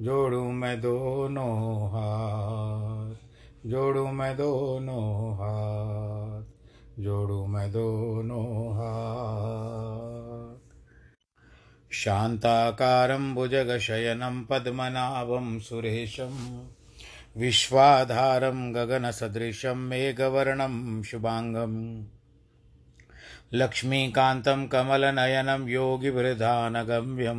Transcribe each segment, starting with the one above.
जोड़ू मैं दोनों हाथ, जोड़ू मैं दोनों हाथ, जोड़ू मैं दोनों हाथ। शान्ताकारं भुजगशयनं पद्मनाभं सुरेशं, विश्वाधारं गगनसदृशं मेघवर्णं शुभाङ्गं। लक्ष्मीकान्तं कमलनयनं योगिवृधानगम्यं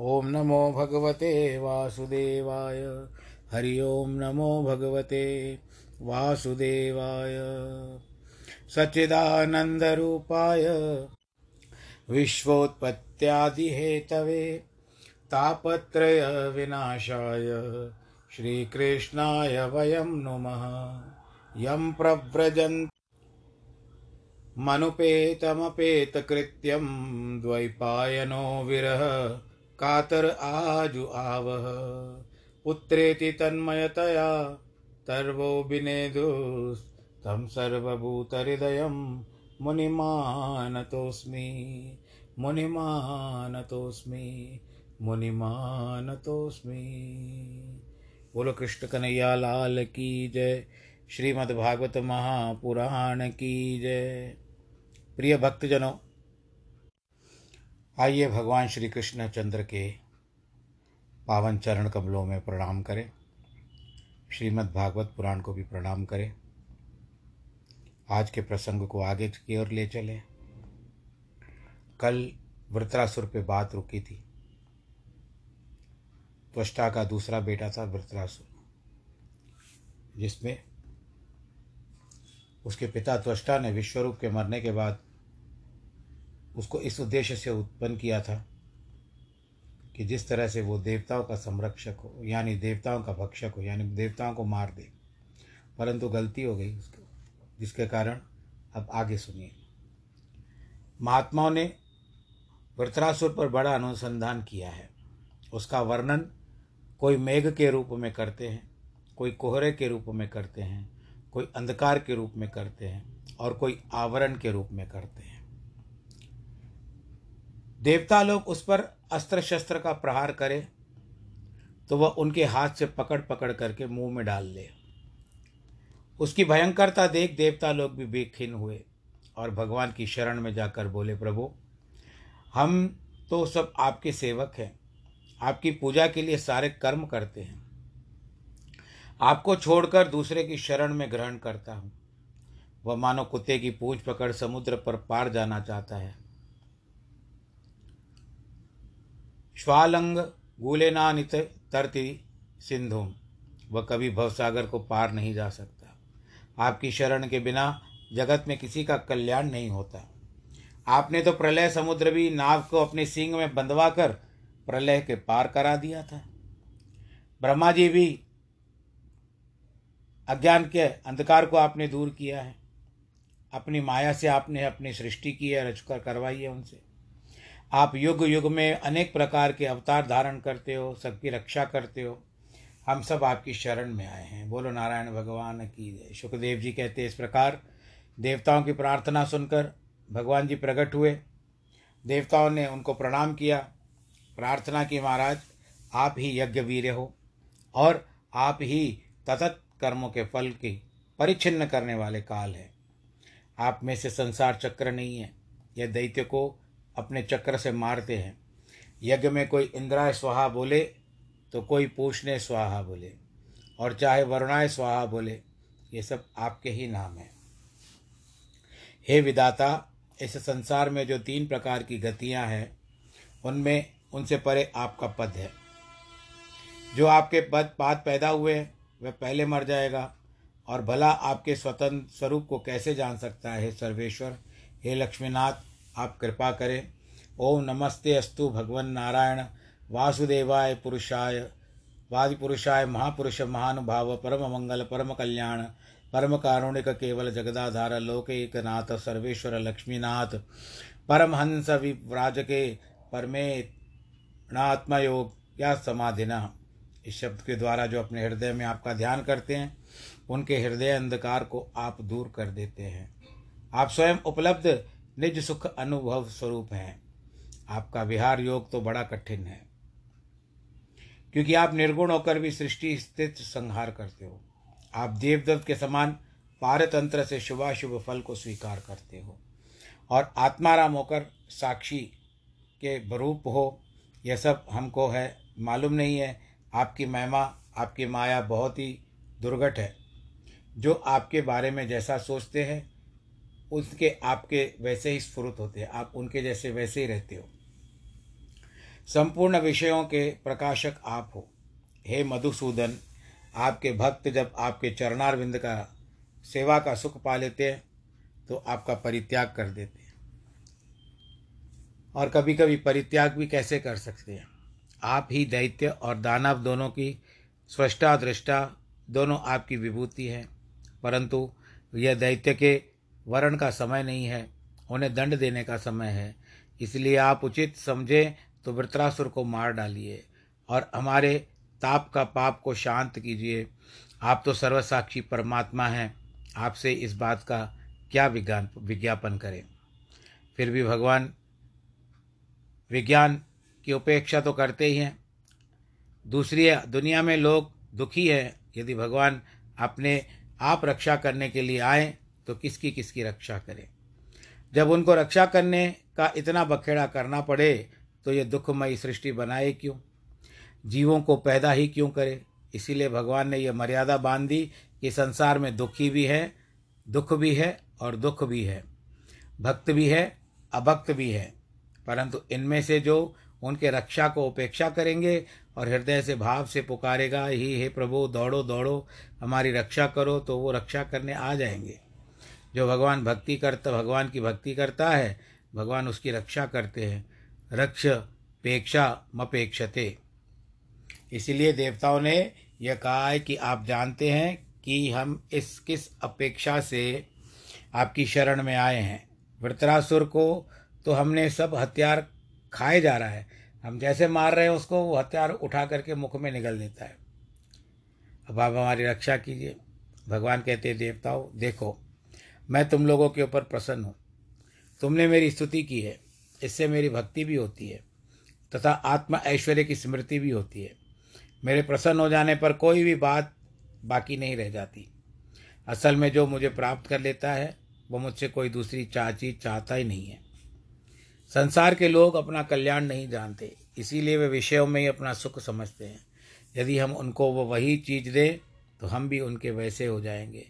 ॐ नमो भगवते वासुदेवाय। हरि ओं नमो भगवते वासुदेवाय। सच्चिदानन्दरूपाय विश्वोत्पत्त्यादिहेतवे। तापत्रयविनाशाय श्रीकृष्णाय वयं नुमः। यं प्रव्रजन् मनुपेतमपेतकृत्यं द्वैपायनो विरह। कातर आजु आवह। पुत्रेति तन्मयतया तर्वो विनेदुस्तं सर्वभूतहृदयं मुनिमानतोऽस्मि। मुनिमानतोऽस्मि। मुनिमानतोऽस्मि। बोलो कृष्ण कन्हैया लाल की जय। श्रीमद्भागवत महापुराण की जय। प्रिय भक्तजनों आइए भगवान श्री कृष्ण चंद्र के पावन चरण कमलों में प्रणाम करें। श्रीमद् भागवत पुराण को भी प्रणाम करें। आज के प्रसंग को आगे की ओर ले चलें। कल वृत्रासुर पे बात रुकी थी। त्वष्टा का दूसरा बेटा था वृत्रासुर, जिसमें उसके पिता त्वष्टा ने विश्वरूप के मरने के बाद उसको इस उद्देश्य से उत्पन्न किया था कि जिस तरह से वो देवताओं का संरक्षक हो, यानी देवताओं का भक्षक हो, यानी देवताओं को मार दे, परंतु गलती हो गई उसको, जिसके कारण अब आगे सुनिए। महात्माओं ने वृत्रासुर पर बड़ा अनुसंधान किया है। उसका वर्णन कोई मेघ के रूप में करते हैं, कोई कोहरे के रूप में करते हैं, कोई अंधकार के रूप में करते हैं, और कोई आवरण के रूप में करते हैं। देवता लोग उस पर अस्त्र शस्त्र का प्रहार करें तो वह उनके हाथ से पकड़ पकड़ करके मुँह में डाल ले। उसकी भयंकरता देख देवता लोग भी बेखिन हुए और भगवान की शरण में जाकर बोले, प्रभु, हम तो सब आपके सेवक हैं। आपकी पूजा के लिए सारे कर्म करते हैं। आपको छोड़कर दूसरे की शरण में ग्रहण करता हूँ। वह मानो कुत्ते की पूंछ पकड़ समुद्र पर पार जाना चाहता है। श्वालंग गुलेनानित तरती सिंधु। वह कभी भवसागर को पार नहीं जा सकता। आपकी शरण के बिना जगत में किसी का कल्याण नहीं होता। आपने तो प्रलय समुद्र भी नाव को अपने सिंग में बंधवा कर प्रलय के पार करा दिया था। ब्रह्मा जी भी अज्ञान के अंधकार को आपने दूर किया है। अपनी माया से आपने अपनी सृष्टि की है, रचकर करवाई है उनसे। आप युग युग में अनेक प्रकार के अवतार धारण करते हो, सबकी रक्षा करते हो। हम सब आपकी शरण में आए हैं। बोलो, नारायण भगवान की सुखदेव जी कहते इस प्रकार, देवताओं की प्रार्थना सुनकर भगवान जी प्रकट हुए। देवताओं ने उनको प्रणाम किया। प्रार्थना की, महाराज, आप ही यज्ञ वीर हो और आप ही ततत कर्मों के फल की परिच्छिन्न करने वाले काल है। आप में से संसार चक्र नहीं है। यह दैत्य को अपने चक्र से मारते हैं। यज्ञ में कोई इंद्राय स्वाहा बोले तो कोई पूछने स्वाहा बोले, और चाहे वरुणाय स्वाहा बोले, ये सब आपके ही नाम है। हे विदाता, इस संसार में जो तीन प्रकार की गतियाँ हैं, उनमें उनसे परे आपका पद है। जो आपके पद पाद पैदा हुए हैं, वह पहले मर जाएगा, और भला आपके स्वतंत्र स्वरूप को कैसे जान सकता है सर्वेश्वर, हे लक्ष्मीनाथ? आप कृपा करें। ओम नमस्ते अस्तु भगवन नारायण। वासुदेवाय पुरुषाय वादि पुरुषाय महापुरुष महानुभाव, परम मंगल, परम कल्याण, परम कारुणिक केवल जगदाधार लोकनाथ सर्वेश्वर लक्ष्मीनाथ, परमहंस विव्राजके परमे नात्मयोग या समाधिना। इस शब्द के द्वारा जो अपने हृदय में आपका ध्यान करते हैं, उनके हृदय अंधकार को आप दूर कर देते हैं। आप स्वयं उपलब्ध निज सुख अनुभव स्वरूप हैं। आपका विहार योग तो बड़ा कठिन है। क्योंकि आप निर्गुण होकर भी सृष्टि स्थित संहार करते हो। आप देवदत्त के समान पारतंत्र से शुभाशुभ फल को स्वीकार करते हो। और आत्माराम होकर साक्षी के बरूप हो, यह सब हमको है, मालूम नहीं है। आपकी महिमा, आपकी माया बहुत ही दुर्घट है। जो आपके बारे में जैसा सोचते हैं उसके आपके वैसे ही स्फुरत होते हैं। आप उनके जैसे वैसे ही रहते हो। संपूर्ण विषयों के प्रकाशक आप हो। हे मधुसूदन, आपके भक्त जब आपके चरणारविंद का सेवा का सुख पा लेते हैं तो आपका परित्याग कर देते हैं। और कभी कभी परित्याग भी कैसे कर सकते हैं? आप ही दैत्य और दानव दोनों की स्रष्टा दृष्टा दोनों आपकी विभूति है। परंतु यह दैत्य के वर्ण का समय नहीं है, उन्हें दंड देने का समय है। इसलिए आप उचित समझें तो वृत्रासुर को मार डालिए और हमारे ताप का पाप को शांत कीजिए। आप तो सर्वसाक्षी परमात्मा हैं। आपसे इस बात का क्या विज्ञान, विज्ञापन करें? फिर भी भगवान विज्ञान की उपेक्षा तो करते ही हैं। दूसरी, दुनिया में लोग दुखी हैं। यदि भगवान अपने आप रक्षा करने के लिए आए तो किसकी किसकी रक्षा करें? जब उनको रक्षा करने का इतना बखेड़ा करना पड़े तो ये दुखमयी सृष्टि बनाए क्यों? जीवों को पैदा ही क्यों करे? इसीलिए भगवान ने यह मर्यादा बाँध दी कि संसार में दुखी भी है, दुख भी है और दुख भी है। भक्त भी है, अभक्त भी है। परंतु इनमें से जो उनके रक्षा को उपेक्षा करेंगे और हृदय से भाव से पुकारेगा, ही, हे प्रभु, दौड़ो दौड़ो, हमारी रक्षा करो तो वो रक्षा करने आ जाएँगे। जो भगवान भक्ति करता, भगवान की भक्ति करता है, भगवान उसकी रक्षा करते हैं। रक्ष, पेक्षा, मपेक्षते। इसलिए देवताओं ने यह कहा है कि आप जानते हैं कि हम इस किस अपेक्षा से आपकी शरण में आए हैं। वृतरासुर को तो हमने सब हथियार खाए जा रहा है। हम जैसे मार रहे हैं उसको, वो हथियार उठा करके मुख में निकल देता है। अब आप हमारी रक्षा कीजिए। भगवान कहते देवताओं, देखो मैं तुम लोगों के ऊपर प्रसन्न हूँ। तुमने मेरी स्तुति की है। इससे मेरी भक्ति भी होती है, तथा आत्मा ऐश्वर्य की स्मृति भी होती है। मेरे प्रसन्न हो जाने पर कोई भी बात बाकी नहीं रह जाती। असल में जो मुझे प्राप्त कर लेता है, वो मुझसे कोई दूसरी चाह चाची, चाहता ही नहीं है। संसार के लोग अपना कल्याण नहीं जानते, इसीलिए वे विषयों में ही अपना सुख समझते हैं। यदि हम उनको वो वही चीज़ दें तो हम भी उनके वैसे हो जाएँगे।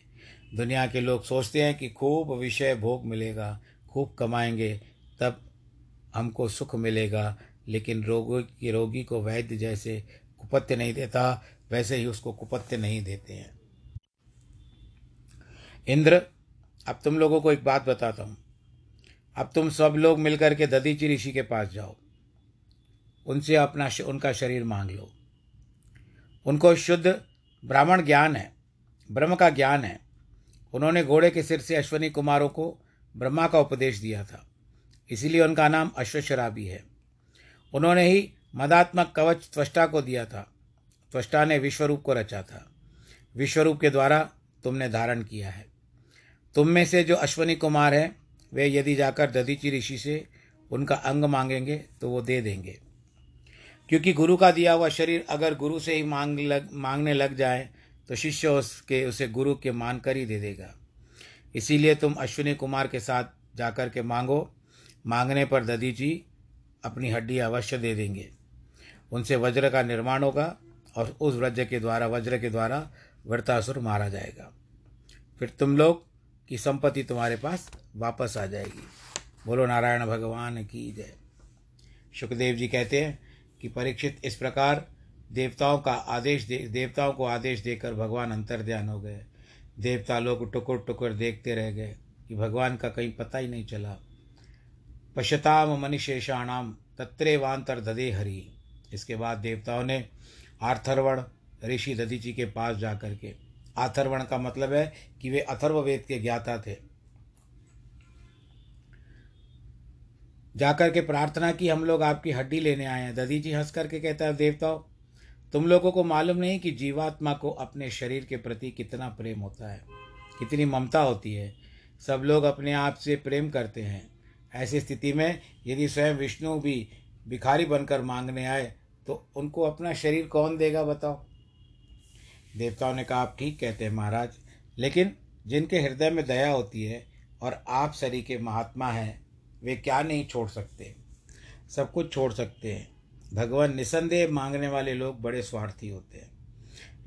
दुनिया के लोग सोचते हैं कि खूब विषय भोग मिलेगा, खूब कमाएँगे, तब हमको सुख मिलेगा। लेकिन रोगी की रोगी को वैद्य जैसे कुपत्य नहीं देता, वैसे ही उसको कुपत्य नहीं देते हैं। इंद्र, अब तुम लोगों को एक बात बताता हूँ। अब तुम सब लोग मिलकर के ददीची ऋषि के पास जाओ। उनसे अपना उनका शरीर मांग लो। उनको शुद्ध ब्राह्मण ज्ञान है, ब्रह्म का ज्ञान है। उन्होंने घोड़े के सिर से अश्वनी कुमारों को ब्रह्मा का उपदेश दिया था। इसीलिए उनका नाम अश्वशराबी है। उन्होंने ही मदात्मक कवच त्वष्टा को दिया था। त्वष्टा ने विश्वरूप को रचा था। विश्वरूप के द्वारा तुमने धारण किया है। तुम में से जो अश्वनी कुमार हैं, वे यदि जाकर दधीची ऋषि से उनका अंग मांगेंगे तो वो दे देंगे। क्योंकि गुरु का दिया हुआ शरीर अगर गुरु से ही मांग लग, मांगने लग जाए तो शिष्य उसके, उसे गुरु के मान कर ही दे देगा। इसीलिए तुम अश्विनी कुमार के साथ जाकर के मांगो। मांगने पर ददी जी अपनी हड्डी अवश्य दे देंगे। उनसे वज्र का निर्माण होगा और उस वज्र के द्वारा, वज्र के द्वारा वृतासुर मारा जाएगा। फिर तुम लोग की संपत्ति तुम्हारे पास वापस आ जाएगी। बोलो, नारायण भगवान की जय। सुखदेव जी कहते हैं कि परीक्षित इस प्रकार देवताओं का आदेश दे, देवताओं को आदेश देकर भगवान अंतर ध्यान हो गए। देवता लोग टुकुर टुकुर देखते रह गए कि भगवान का कहीं पता ही नहीं चला। पश्यताम मनिशेषाणाम तत्रेवांतर दधे हरि। इसके बाद देवताओं ने आर्थरवण, ऋषि दधीची के पास जा कर के आथर्वण का मतलब है कि वे अथर्ववेद के ज्ञाता थे। जाकर के प्रार्थना की, हम लोग आपकी हड्डी लेने आए हैं। दधी जी हंस करके कहता है, देवताओं तुम लोगों को मालूम नहीं कि जीवात्मा को अपने शरीर के प्रति कितना प्रेम होता है। कितनी ममता होती है। सब लोग अपने आप से प्रेम करते हैं। ऐसी स्थिति में यदि स्वयं विष्णु भी भिखारी बनकर मांगने आए तो उनको अपना शरीर कौन देगा बताओ? देवताओं ने कहा, आप ठीक कहते हैं महाराज, लेकिन जिनके हृदय में दया होती है और आप शरीर के महात्मा हैं, वे क्या नहीं छोड़ सकते? सब कुछ छोड़ सकते हैं। भगवान निसंदेह मांगने वाले लोग बड़े स्वार्थी होते हैं।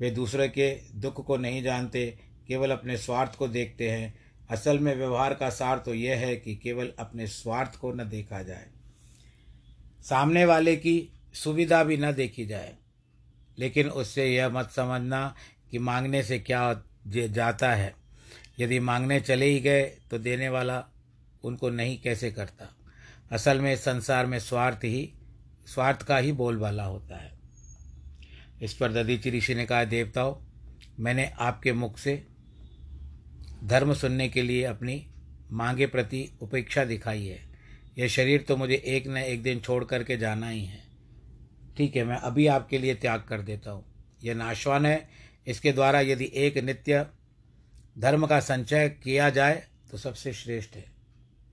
वे दूसरे के दुख को नहीं जानते, केवल अपने स्वार्थ को देखते हैं। असल में व्यवहार का सार तो यह है कि केवल अपने स्वार्थ को न देखा जाए। सामने वाले की सुविधा भी न देखी जाए। लेकिन उससे यह मत समझना कि मांगने से क्या जाता है। यदि मांगने चले ही गए तो देने वाला उनको नहीं कैसे करता। असल में संसार में स्वार्थ ही स्वार्थ का ही बोलबाला होता है। इस पर ददीची ऋषि ने कहा, देवताओं, मैंने आपके मुख से धर्म सुनने के लिए अपनी मांगे प्रति उपेक्षा दिखाई है। यह शरीर तो मुझे एक न एक दिन छोड़ करके जाना ही है। ठीक है, मैं अभी आपके लिए त्याग कर देता हूँ। यह नाशवान है। इसके द्वारा यदि एक नित्य धर्म का संचय किया जाए तो सबसे श्रेष्ठ है।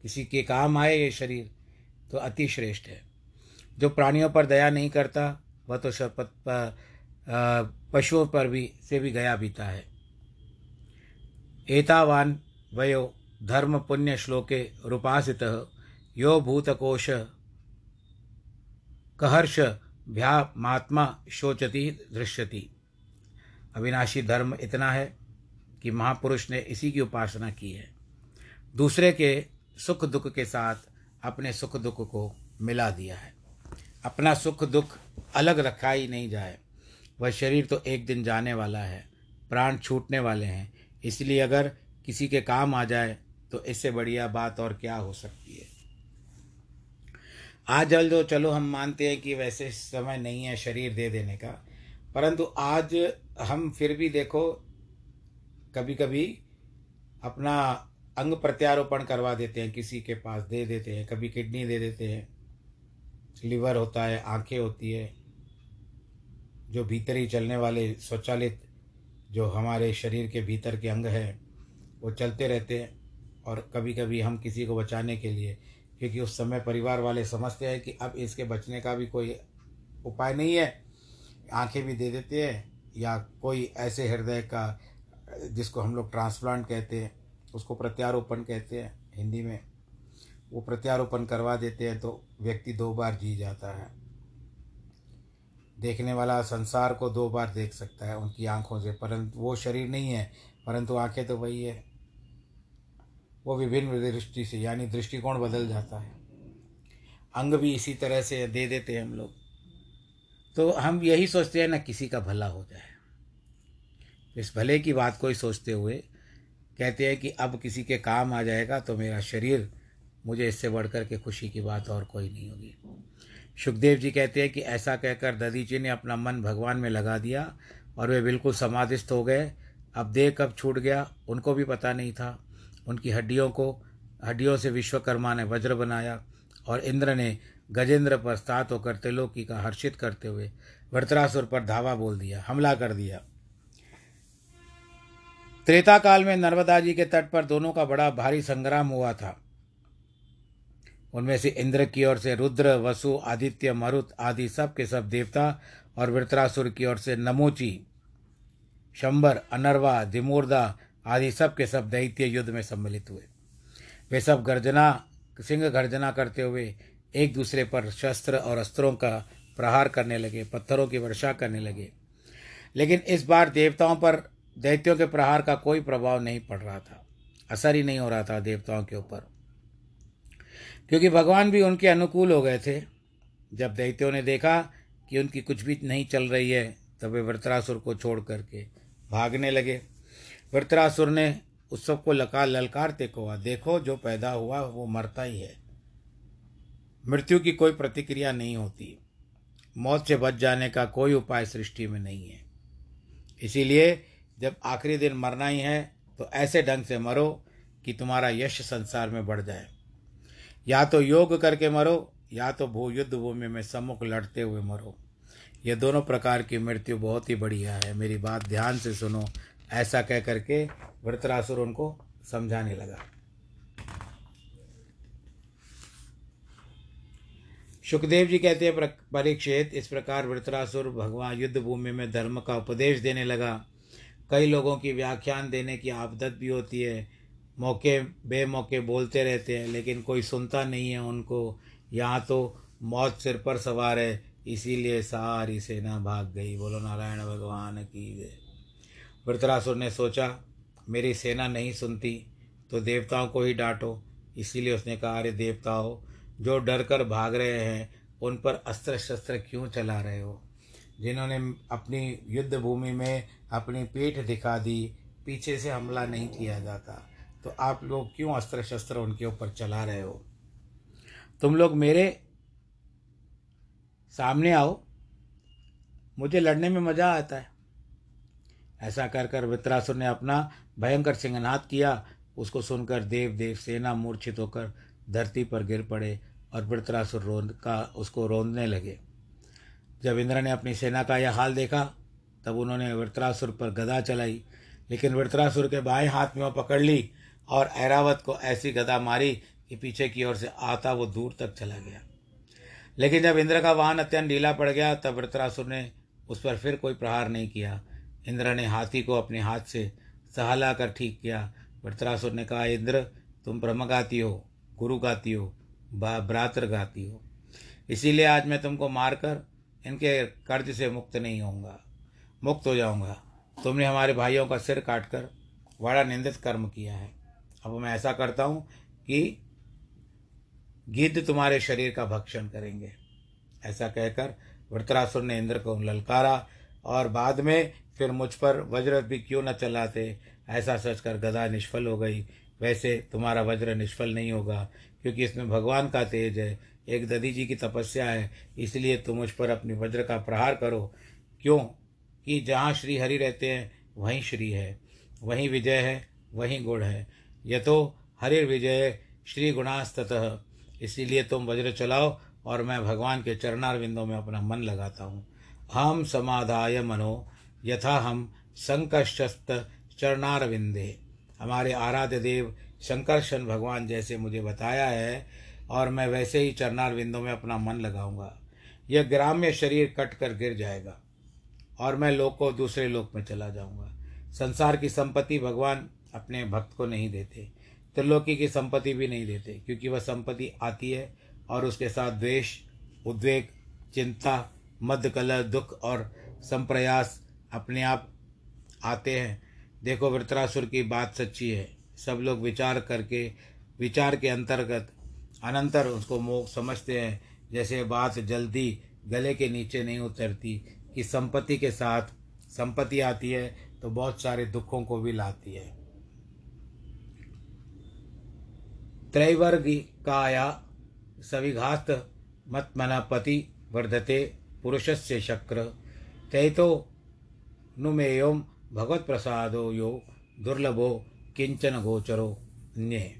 किसी के काम आए ये शरीर तो अति श्रेष्ठ है। जो प्राणियों पर दया नहीं करता, वह तो शपथ पशुओं पर भी, से भी गया बीता है। एतावान वयो धर्म पुण्य श्लोके रूपासित यो भूतकोश कहर्ष भ्या महात्मा शोचती दृश्यति। अविनाशी धर्म इतना है कि महापुरुष ने इसी की उपासना की है। दूसरे के सुख दुख के साथ अपने सुख दुख को मिला दिया है। अपना सुख दुख अलग रखा ही नहीं जाए। वह शरीर तो एक दिन जाने वाला है, प्राण छूटने वाले हैं। इसलिए अगर किसी के काम आ जाए तो इससे बढ़िया बात और क्या हो सकती है? आज जल जो चलो हम मानते हैं कि वैसे समय नहीं है शरीर दे देने का। परंतु आज हम फिर भी देखो कभी कभी अपना अंग प्रत्यारोपण करवा देते हैं, किसी के पास दे देते हैं, कभी किडनी दे देते हैं। लिवर होता है, आँखें होती है, जो भीतर चलने वाले स्वचालित जो हमारे शरीर के भीतर के अंग हैं, वो चलते रहते हैं और कभी कभी हम किसी को बचाने के लिए, क्योंकि उस समय परिवार वाले समझते हैं कि अब इसके बचने का भी कोई उपाय नहीं है। आँखें भी दे देते हैं या कोई ऐसे हृदय का, जिसको हम लोग ट्रांसप्लांट कहते हैं, उसको प्रत्यारोपण कहते हैं, हिंदी में। वो प्रत्यारोपण करवा देते हैं तो व्यक्ति दो बार जी जाता है। देखने वाला संसार को दो बार देख सकता है, उनकी आँखों से। परंतु वो शरीर नहीं है, परंतु आँखें तो वही है। वो विभिन्न दृष्टि से, यानी दृष्टिकोण बदल जाता है। अंग भी इसी तरह से दे देते हैं हम लोग। तो हम यही सोचते हैं ना, किसी का भला हो जाए। इस भले की बात को ही सोचते हुए कहते हैं कि अब किसी के काम आ जाएगा तो मेरा शरीर मुझे इससे बढ़कर के खुशी की बात और कोई नहीं होगी। सुखदेव जी कहते हैं कि ऐसा कहकर जी ने अपना मन भगवान में लगा दिया और वे बिल्कुल समाधिस्थ हो गए। अब देह कब छूट गया, उनको भी पता नहीं था। उनकी हड्डियों को, हड्डियों से विश्वकर्मा ने वज्र बनाया और इंद्र ने गजेंद्र पर स्तात होकर त्रिलोकी का हर्षित करते हुए वृत्रासुर पर धावा बोल दिया, हमला कर दिया। त्रेता काल में नर्मदा जी के तट पर दोनों का बड़ा भारी संग्राम हुआ था। उनमें से इंद्र की ओर से रुद्र, वसु, आदित्य, मरुत आदि सब के सब देवता और वृत्रासुर की ओर से नमोची, शंबर, अनरवा, दिमूर्दा आदि सब के सब दैत्य युद्ध में सम्मिलित हुए। वे सब गर्जना, सिंह गर्जना करते हुए एक दूसरे पर शस्त्र और अस्त्रों का प्रहार करने लगे, पत्थरों की वर्षा करने लगे। लेकिन इस बार देवताओं पर दैत्यों के प्रहार का कोई प्रभाव नहीं पड़ रहा था। असर ही नहीं हो रहा था देवताओं के ऊपर। क्योंकि भगवान भी उनके अनुकूल हो गए थे। जब दैत्यों ने देखा कि उनकी कुछ भी नहीं चल रही है, तब वे वृत्रासुर को छोड़ करके भागने लगे। वृत्रासुर ने उस सबको लका ललकारते कहा, देखो, जो पैदा हुआ, वो मरता ही है। मृत्यु की कोई प्रतिक्रिया नहीं होती। मौत से बच जाने का कोई उपाय सृष्टि में नहीं है। इसीलिए, जब आखिरी दिन मरना ही है तो ऐसे ढंग से मरो कि तुम्हारा यश संसार में बढ़ जाए। या तो योग करके मरो, या तो भू युद्ध भूमि में सम्मुख लड़ते हुए मरो। ये दोनों प्रकार की मृत्यु बहुत ही बढ़िया है। मेरी बात ध्यान से सुनो। ऐसा कह करके वृतरासुर उनको समझाने लगा। सुखदेव जी कहते हैं परीक्षित। इस प्रकार वृतरासुर भगवान युद्ध भूमि में धर्म का उपदेश देने लगा। कई लोगों की व्याख्यान देने की आदत भी होती है। मौके, बेमौके बोलते रहते हैं, लेकिन कोई सुनता नहीं है उनको। यहाँ तो मौत सिर पर सवार है, इसीलिए सारी सेना भाग गई। बोलो, नारायण भगवान की जय। वृतरासुर ने सोचा, मेरी सेना नहीं सुनती तो देवताओं को ही डांटो। इसीलिए उसने कहा, अरे देवताओं, जो डर कर भाग रहे हैं, उन पर अस्त्र शस्त्र क्यों चला रहे हो? जिन्होंने अपनी युद्ध भूमि में अपनी पीठ दिखा दी, पीछे से हमला नहीं किया जाता। तो आप लोग क्यों अस्त्र शस्त्र उनके ऊपर चला रहे हो? तुम लोग मेरे सामने आओ। मुझे लड़ने में मज़ा आता है। ऐसा कर कर वित्रासुर ने अपना भयंकर सिंहनाद किया। उसको सुनकर देव देव सेना मूर्छित होकर धरती पर गिर पड़े और वृत्रासुर रोंद का, उसको रोंदने लगे। जब इंद्र ने अपनी सेना का यह हाल देखा, तब उन्होंने वृत्रासुर पर गदा चलाई, लेकिन वृत्रासुर के बाएँ हाथ में वो पकड़ ली और ऐरावत को ऐसी गदा मारी कि पीछे की ओर से आता वो दूर तक चला गया। लेकिन जब इंद्र का वाहन अत्यंत ढीला पड़ गया, तब वृत्रासुर ने उस पर फिर कोई प्रहार नहीं किया। इंद्र ने हाथी को अपने हाथ से सहला कर ठीक किया। वृत्रासुर ने कहा, इंद्र, तुम ब्रह्म गाती हो गुरु गाती हो भ्रातृ गाती हो। इसीलिए आज मैं तुमको मारकर इनके कर्ज से मुक्त नहीं होऊँगा, मुक्त हो जाऊँगा। तुमने हमारे भाइयों का सिर काटकर बड़ा निंदित कर्म किया है। अब मैं ऐसा करता हूँ कि गिद्ध तुम्हारे शरीर का भक्षण करेंगे। ऐसा कहकर वृत्रासुर ने इंद्र को ललकारा और बाद में फिर मुझ पर वज्र भी क्यों न चलाते, ऐसा सच कर गदा निष्फल हो गई। वैसे तुम्हारा वज्र निष्फल नहीं होगा, क्योंकि इसमें भगवान का तेज है, एक दधी जी की तपस्या है, इसलिए तुम मुझ पर अपनी वज्र का प्रहार करो। क्यों? कि जहाँ श्री हरि रहते हैं, वहीं श्री है, वहीं विजय है, वहीं गुण है। यह तो हरिर विजय श्री गुणास्तः इसीलिए तुम वज्र चलाओ और मैं भगवान के चरणार विंदों में अपना मन लगाता हूँ। हम समाधाय मनो, यथा हम संकर्षस्त चरणार विंदे हमारे आराध्य देव शंकरशन भगवान जैसे मुझे बताया है और मैं वैसे ही चरणार विंदों में अपना मन लगाऊँगा। यह ग्राम्य शरीर कट कर गिर जाएगा और मैं लोक को दूसरे लोक में चला जाऊँगा। संसार की संपत्ति भगवान अपने भक्त को नहीं देते, त्रिलोकी की संपत्ति भी नहीं देते, क्योंकि वह संपत्ति आती है और उसके साथ द्वेष, उद्वेग, चिंता मध्य कलह, दुख और संप्रयास अपने आप आते हैं। देखो, वृत्रासुर की बात सच्ची है। सब लोग विचार करके, विचार के अंतर्गत, अनंतर उसको मोह समझते हैं। जैसे बात जल्दी गले के नीचे नहीं उतरती कि संपत्ति के साथ संपत्ति आती है तो बहुत सारे दुखों को भी लाती है। त्रैवर्गिकाया सविघात पति वर्धते पुरुषस्य शक्र। तैतो नुमेयोम भगवत प्रसादो यो दुर्लभो किंचन गोचरो अन्य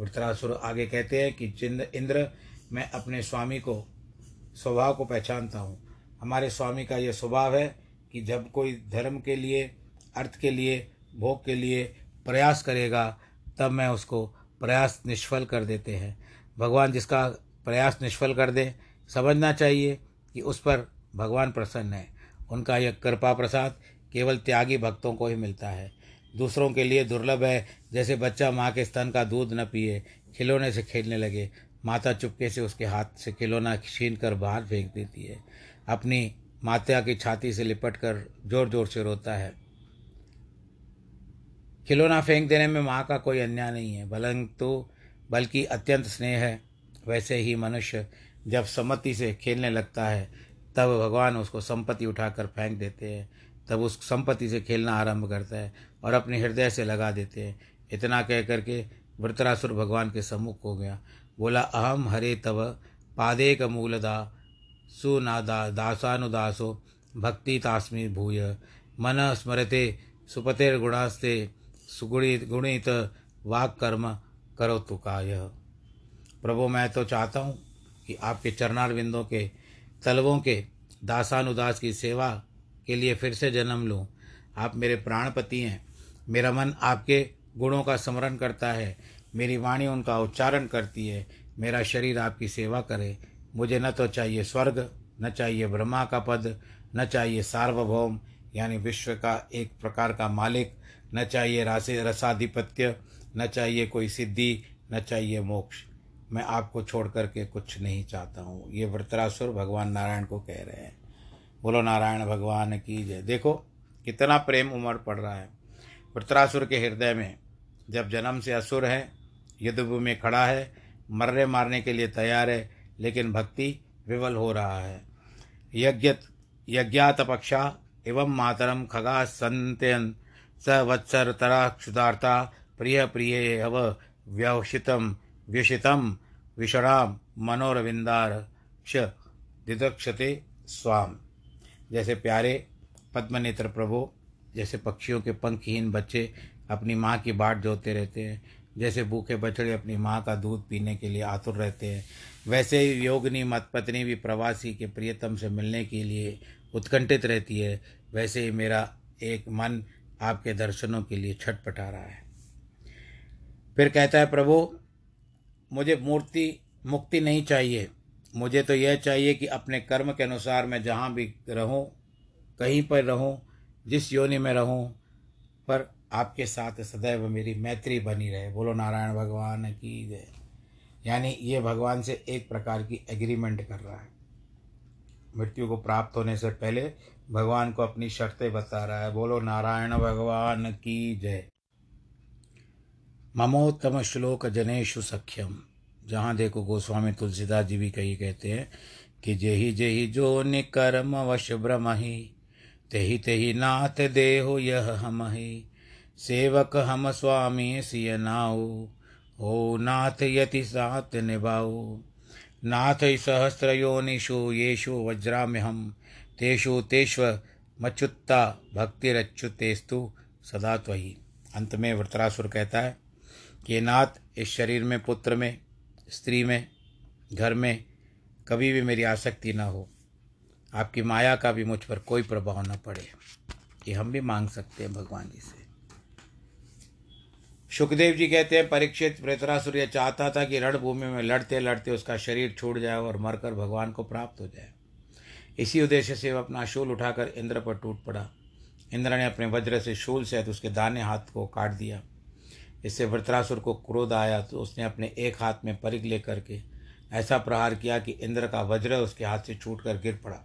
वृत्रासुर आगे कहते हैं कि चिंद इंद्र, मैं अपने स्वामी को, स्वभाव को पहचानता हूँ। हमारे स्वामी का यह स्वभाव है कि जब कोई धर्म के लिए, अर्थ के लिए, भोग के लिए प्रयास करेगा, तब मैं उसको प्रयास निष्फल कर देते हैं। भगवान जिसका प्रयास निष्फल कर दे, समझना चाहिए कि उस पर भगवान प्रसन्न है। उनका यह कृपा प्रसाद केवल त्यागी भक्तों को ही मिलता है। दूसरों के लिए दुर्लभ है, जैसे बच्चा माँ के स्तन का दूध न पिए, खिलौने से खेलने लगे। माता चुपके से उसके हाथ से खिलौना छीन कर बाहर फेंक देती है। अपनी माता की छाती से लिपट कर ज़ोर ज़ोर से रोता है। खिलौना फेंक देने में माँ का कोई अन्याय नहीं है बलंतु बल्कि अत्यंत स्नेह है। वैसे ही मनुष्य जब सम्मति से खेलने लगता है, तब भगवान उसको संपत्ति उठाकर फेंक देते हैं। तब उस संपत्ति से खेलना आरंभ करता है और अपने हृदय से लगा देते हैं। इतना कह करके वृतरासुर भगवान के सम्मुख हो गया। बोला अहम हरे तव, पादेक मूलदा, सुनादा, दासानुदासो, भक्ति तास्मी भूय। मन स्मरते, सुपतेर्गुणास्ते सुगुणित, गुणित वाक कर्म करो तुकाय प्रभु, मैं तो चाहता हूँ कि आपके चरणार बिंदों के, तलवों के दासानुदास की सेवा के लिए फिर से जन्म लूँ। आप मेरे प्राणपति हैं। मेरा मन आपके गुणों का स्मरण करता है। मेरी वाणी उनका उच्चारण करती है। मेरा शरीर आपकी सेवा करे। मुझे न तो चाहिए स्वर्ग, न चाहिए ब्रह्मा का पद, न चाहिए सार्वभौम, यानी विश्व का एक प्रकार का मालिक। न चाहिए रासे रसाधिपत्य, न चाहिए कोई सिद्धि, न चाहिए मोक्ष। मैं आपको छोड़ करके कुछ नहीं चाहता हूँ। ये वृतरासुर भगवान नारायण को कह रहे हैं। बोलो, नारायण भगवान की जय। देखो, कितना प्रेम उमड़ पड़ रहा है। वृतरासुर के हृदय में जब जन्म से असुर है, युद्धभूमि में खड़ा है, मर्रे मारने के लिए तैयार है, लेकिन भक्ति विवल हो रहा है। यज्ञ यज्ञातपक्षा एवं मातरम खगा संत्यन। स वत्सर तरा क्षुदार्ता प्रिय प्रिय अव व्यवशितम व्यशितम विषणाम मनोरविंदारक्ष दिदक्षते स्वाम। जैसे प्यारे पद्मनेत्र प्रभु, जैसे पक्षियों के पंखहीन बच्चे अपनी माँ की बाट जोते रहते हैं, जैसे भूखे बछड़े अपनी माँ का दूध पीने के लिए आतुर रहते हैं, वैसे ही योगनी मतपत्नी भी प्रवासी के प्रियतम से मिलने के लिए उत्कंठित रहती है, वैसे ही मेरा एक मन आपके दर्शनों के लिए छटपटा रहा है। फिर कहता है, प्रभु, मुझे मूर्ति, मुक्ति नहीं चाहिए। मुझे तो यह चाहिए कि अपने कर्म के अनुसार मैं जहाँ भी रहूँ, कहीं पर रहूँ, जिस योनि में रहूँ, पर आपके साथ सदैव मेरी मैत्री बनी रहे। बोलो, नारायण भगवान की जय। यानी ये भगवान से एक प्रकार की एग्रीमेंट कर रहा है। मृत्यु को प्राप्त होने से पहले भगवान को अपनी शर्तें बता रहा है। बोलो, नारायण भगवान की जय। ममोत्तम श्लोक जनेशु सख्यम। जहाँ देखो गोस्वामी तुलसीदास जी भी कही कहते हैं कि जेहि जेहि जो निकर्म वश ब्रह्महि, तेहि तेहि नाथ देहो यह हमहि। सेवक हम स्वामी सिय नाऊ हो नाथ यति सात निभाऊ नाथ सहस्र योनिषु येषु वज्राम्यहम, तेषु तेष्व मच्युत्ता भक्तिरच्युतेस्तु सदा त्वही अंत में वृतरासुर कहता है कि नाथ इस शरीर में, पुत्र में, स्त्री में, घर में कभी भी मेरी आसक्ति न हो। आपकी माया का भी मुझ पर कोई प्रभाव न पड़े। ये हम भी मांग सकते हैं भगवान जी से। सुखदेव जी कहते हैं, परीक्षित प्रेतरासुर, यह चाहता था कि रणभूमि में लड़ते लड़ते उसका शरीर छूट जाए और मरकर भगवान को प्राप्त हो जाए। इसी उद्देश्य से वह अपना शूल उठाकर इंद्र पर टूट पड़ा। इंद्र ने अपने वज्र से शूल सहित उसके दाने हाथ को काट दिया। इससे वृत्रासुर को क्रोध आया तो उसने अपने एक हाथ में परिग लेकर के ऐसा प्रहार किया कि इंद्र का वज्र उसके हाथ से छूट कर गिर पड़ा।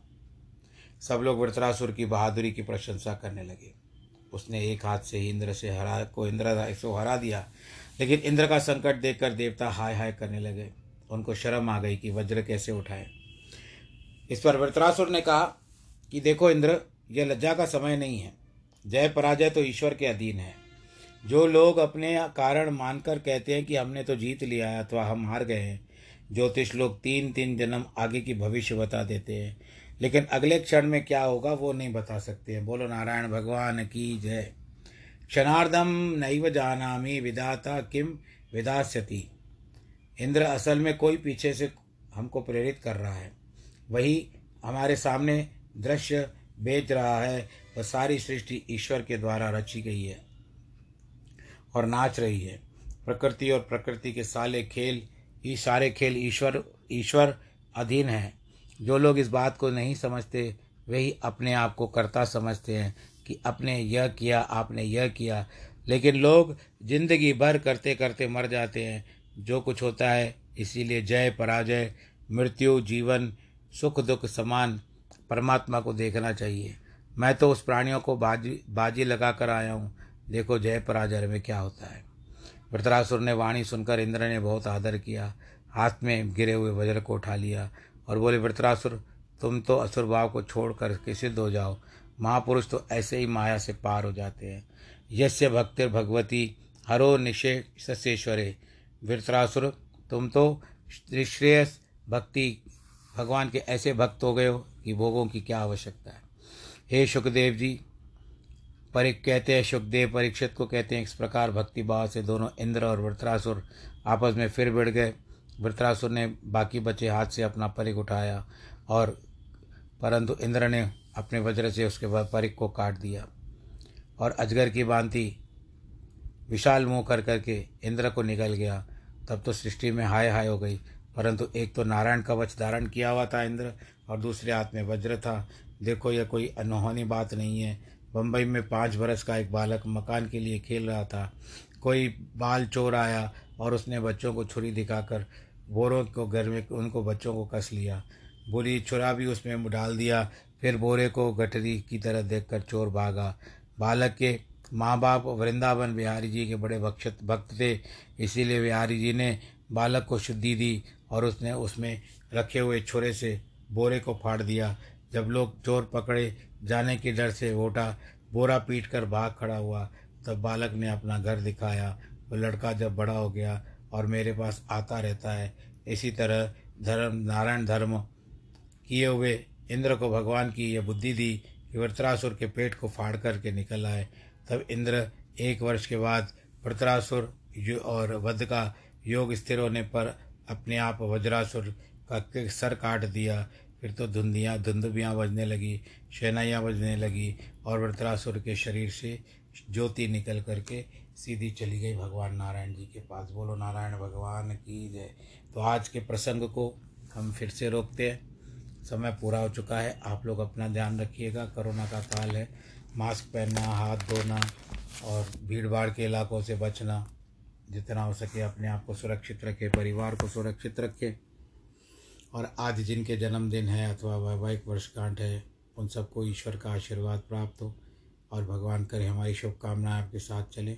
सब लोग वृत्रासुर की बहादुरी की प्रशंसा करने लगे। उसने एक हाथ से ही इंद्र से हरा, को इंद्र को हरा दिया। लेकिन इंद्र का संकट देखकर देवता हाय हाय करने लगे। उनको शर्म आ गई कि वज्र कैसे उठाए। इस पर वृत्रासुर ने कहा कि देखो इंद्र, यह लज्जा का समय नहीं है। जय पराजय तो ईश्वर के अधीन है। जो लोग अपने कारण मानकर कहते हैं कि हमने तो जीत लिया है अथवा हम हार गए हैं, ज्योतिष लोग तीन तीन जन्म आगे की भविष्य बता देते हैं। लेकिन अगले क्षण में क्या होगा, वो नहीं बता सकते हैं। बोलो, नारायण भगवान की जय। क्षणार्धम नैव जानामी, विदाता किम विदास्यति। इंद्र असल में कोई पीछे से हमको प्रेरित कर रहा है। वही हमारे सामने दृश्य बेच रहा है वह सारी सृष्टि ईश्वर के द्वारा रची गई है, और नाच रही है। प्रकृति और प्रकृति के साले खेल, ये सारे खेल ईश्वर ईश्वर अधीन है। जो लोग इस बात को नहीं समझते, वही अपने आप को कर्ता समझते हैं कि अपने यह किया, आपने यह किया। लेकिन लोग ज़िंदगी भर करते करते मर जाते हैं। जो कुछ होता है, इसीलिए जय पराजय, मृत्यु, जीवन, सुख दुख समान परमात्मा को देखना चाहिए। मैं तो उस प्राणियों को बाजी बाजी लगा कर आया हूँ। देखो जय पराजय में क्या होता है। वृतरासुर ने वाणी सुनकर इंद्र ने बहुत आदर किया। हाथ में गिरे हुए वज्र को उठा लिया। और बोले वृतरासुर तुम तो असुर भाव को छोड़ कर के सिद्ध हो जाओ। महापुरुष तो ऐसे ही माया से पार हो जाते हैं। यस्य भक्तिर भगवती हरो निशे सस्येश्वरे वृतरासुर तुम तो श्रेयस भक्ति, भगवान के ऐसे भक्त हो गए हो कि भोगों की क्या आवश्यकता है। हे सुखदेव जी परिक कहते हैं सुखदेव परीक्षित को कहते हैं इस प्रकार भक्ति भाव से दोनों इंद्र और वृत्रासुर आपस में फिर बिड़ गए। वृत्रासुर ने बाकी बचे हाथ से अपना परिक उठाया और परंतु इंद्र ने अपने वज्र से उसके परिक को काट दिया। और अजगर की भांति विशाल मुँह कर करके इंद्र को निकल गया। तब तो सृष्टि में हाय हाय हो गई। परंतु एक तो नारायण कवच धारण किया हुआ था इंद्र और दूसरे हाथ में वज्र था। देखो, यह कोई अनहोनी बात नहीं है। बम्बई में पाँच बरस का एक बालक मकान के लिए खेल रहा था। कोई बाल चोर आया और उसने बच्चों को छुरी दिखाकर बोरों को, घर में उनको बच्चों को कस लिया। बुरी छुरा भी उसमें डाल दिया। फिर बोरे को गठरी की तरह देखकर चोर भागा। बालक के माँ बाप वृंदावन बिहारी जी के बड़े भक्षत, भक्त थे। इसीलिए बिहारी जी ने बालक को शुद्धि दी और उसने उसमें रखे हुए छुरे से बोरे को फाड़ दिया। जब लोग चोर पकड़े, जाने के डर से वोटा बोरा पीट कर भाग खड़ा हुआ, तब बालक ने अपना घर दिखाया। वो लड़का जब बड़ा हो गया और मेरे पास आता रहता है। इसी तरह धर्म, नारायण धर्म किए हुए इंद्र को भगवान की यह बुद्धि दी कि वृत्रासुर के पेट को फाड़ करके निकल आए। तब इंद्र एक वर्ष के बाद वृत्रासुर और वध का योग स्थिर होने पर अपने आप वज्रासुर का सर काट दिया। फिर तो धुंधियाँ, धुंधुबियाँ बजने लगी, शहनाइयाँ बजने लगी और वृत्रासुर के शरीर से ज्योति निकल करके सीधी चली गई भगवान नारायण जी के पास। बोलो, नारायण भगवान की जय। तो आज के प्रसंग को हम फिर से रोकते हैं। समय पूरा हो चुका है। आप लोग अपना ध्यान रखिएगा। कोरोना का काल है। मास्क पहनना, हाथ धोना और भीड़ भाड़ के इलाकों से बचना, जितना हो सके अपने आप को सुरक्षित रखें, परिवार को सुरक्षित रखें। और आज जिनके जन्मदिन है अथवा वैवाहिक वर्षगांठ है, उन सबको ईश्वर का आशीर्वाद प्राप्त हो। और भगवान करे हमारी शुभकामनाएँ आपके साथ चलें।